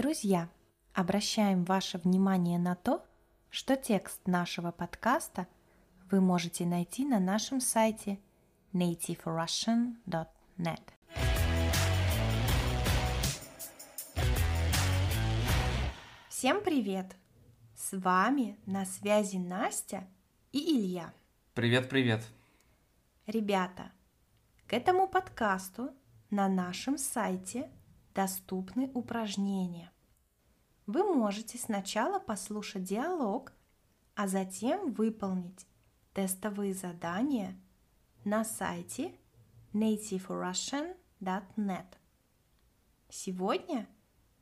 Друзья, обращаем ваше внимание на то, что текст нашего подкаста вы можете найти на нашем сайте nativerussian.net. Всем привет! С вами на связи Настя и Илья. Привет, привет. Ребята, к этому подкасту на нашем сайте доступны упражнения. Вы можете сначала послушать диалог, а затем выполнить тестовые задания на сайте nativerussian.net. Сегодня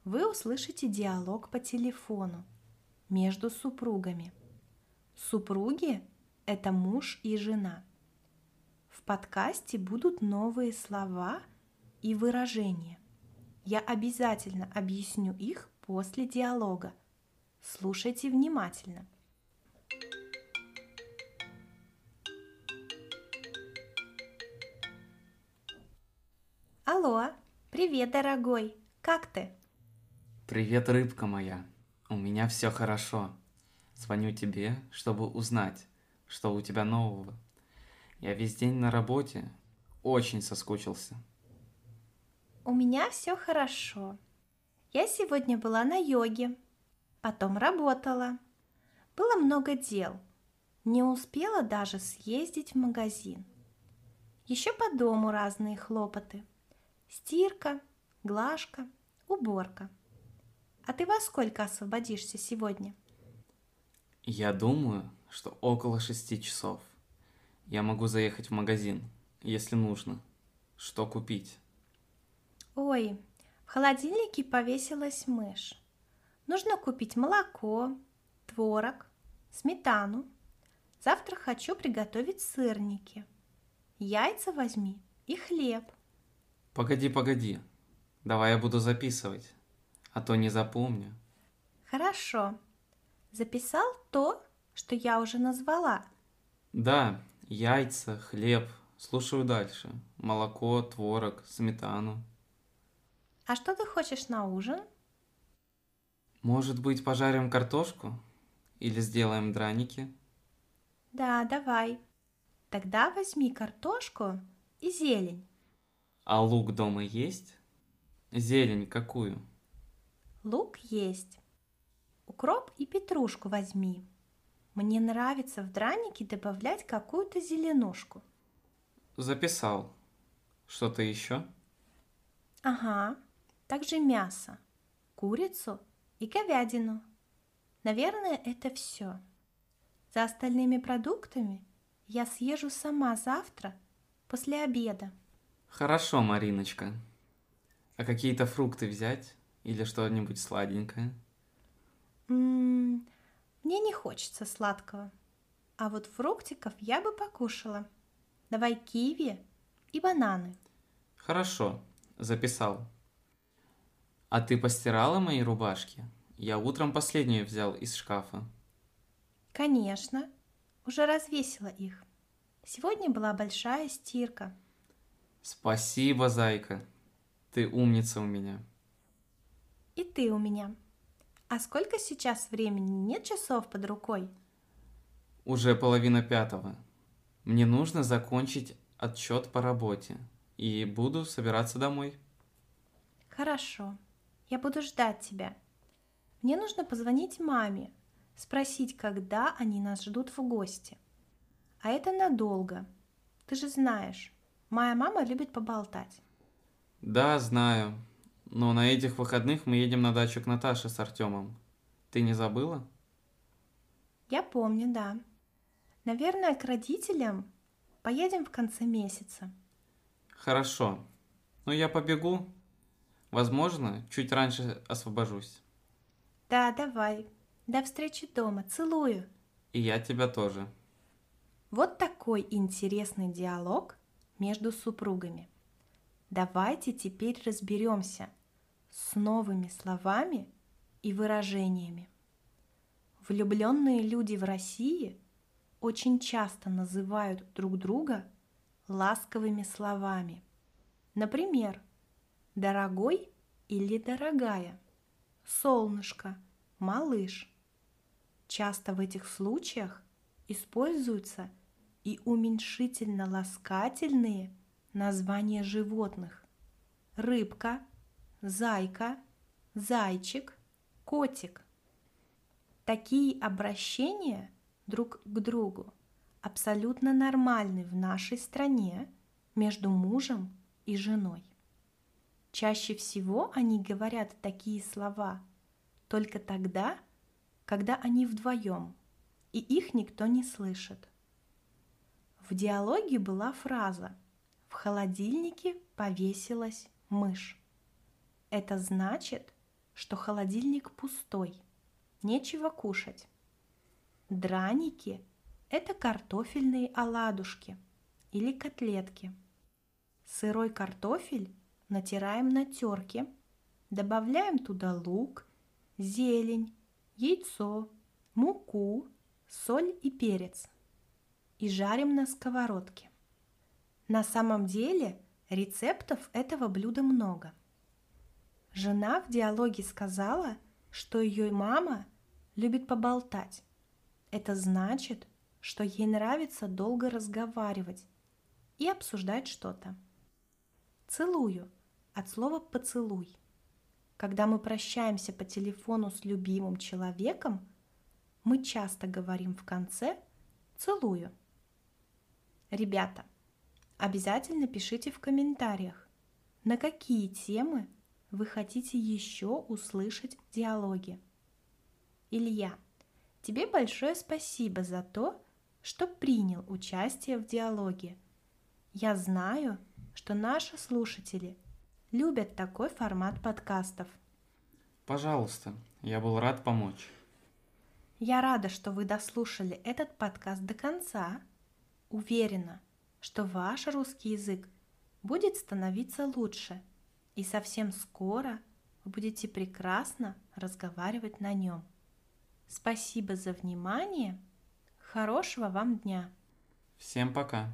вы услышите диалог по телефону между супругами. Супруги – это муж и жена. В подкасте будут новые слова и выражения. Я обязательно объясню их после диалога. Слушайте внимательно. Алло, привет, дорогой, как ты? Привет, рыбка моя. У меня все хорошо. Звоню тебе, чтобы узнать, что у тебя нового. Я весь день на работе, очень соскучился. У меня все хорошо. Я сегодня была на йоге, потом работала. Было много дел. Не успела даже съездить в магазин. Еще по дому разные хлопоты. Стирка, глажка, уборка. А ты во сколько освободишься сегодня? Я думаю, что около шести часов. Я могу заехать в магазин, если нужно. Что купить? Ой, в холодильнике повесилась мышь. Нужно купить молоко, творог, сметану. Завтра хочу приготовить сырники. Яйца возьми и хлеб. Погоди, погоди. Давай я буду записывать, а то не запомню. Хорошо. Записал то, что я уже назвала. Да, яйца, хлеб. Слушаю дальше. Молоко, творог, сметану. А что ты хочешь на ужин? Может быть, пожарим картошку? Или сделаем драники? Да, давай. Тогда возьми картошку и зелень. А лук дома есть? Зелень какую? Лук есть. Укроп и петрушку возьми. Мне нравится в драники добавлять какую-то зеленушку. Записал. Что-то еще? Ага также мясо, курицу и говядину. Наверное, это все. За остальными продуктами я съезжу сама завтра после обеда. Хорошо, Мариночка. А какие-то фрукты взять? Или что-нибудь сладенькое? М-м, мне не хочется сладкого. А вот фруктиков я бы покушала. Давай киви и бананы. Хорошо, записал. А ты постирала мои рубашки? Я утром последнюю взял из шкафа. Конечно, уже развесила их. Сегодня была большая стирка. Спасибо, зайка. Ты умница у меня. И ты у меня. А сколько сейчас времени? Нет часов под рукой? Уже половина пятого. Мне нужно закончить отчет по работе. И буду собираться домой. Хорошо. Я буду ждать тебя. Мне нужно позвонить маме, спросить, когда они нас ждут в гости. А это надолго. Ты же знаешь, моя мама любит поболтать. Да, знаю. Но на этих выходных мы едем на дачу к Наташе с Артемом. Ты не забыла? Я помню, да. Наверное, к родителям поедем в конце месяца. Хорошо. Ну, я побегу, Возможно, чуть раньше освобожусь. Да, давай. До встречи дома. Целую. И я тебя тоже. Вот такой интересный диалог между супругами. Давайте теперь разберемся с новыми словами и выражениями. Влюбленные люди в России очень часто называют друг друга ласковыми словами. Например, дорогой или дорогая, солнышко, малыш. Часто в этих случаях используются и уменьшительно-ласкательные названия животных. Рыбка, зайка, зайчик, котик. Такие обращения друг к другу абсолютно нормальны в нашей стране между мужем и женой. Чаще всего они говорят такие слова только тогда, когда они вдвоем, и их никто не слышит. В диалоге была фраза «В холодильнике повесилась мышь». Это значит, что холодильник пустой, нечего кушать. Драники – это картофельные оладушки или котлетки. Сырой картофель натираем на терке, добавляем туда лук, зелень, яйцо, муку, соль и перец и жарим на сковородке. На самом деле рецептов этого блюда много. Жена в диалоге сказала, что ее мама любит поболтать. Это значит, что ей нравится долго разговаривать и обсуждать что-то. Целую от слова «поцелуй». Когда мы прощаемся по телефону с любимым человеком, мы часто говорим в конце «целую». Ребята, обязательно пишите в комментариях, на какие темы вы хотите еще услышать диалоги. Илья, тебе большое спасибо за то, что принял участие в диалоге. Я знаю, что наши слушатели любят такой формат подкастов. Пожалуйста, я был рад помочь. Я рада, что вы дослушали этот подкаст до конца. Уверена, что ваш русский язык будет становиться лучше, и совсем скоро вы будете прекрасно разговаривать на нем. Спасибо за внимание. Хорошего вам дня. Всем пока.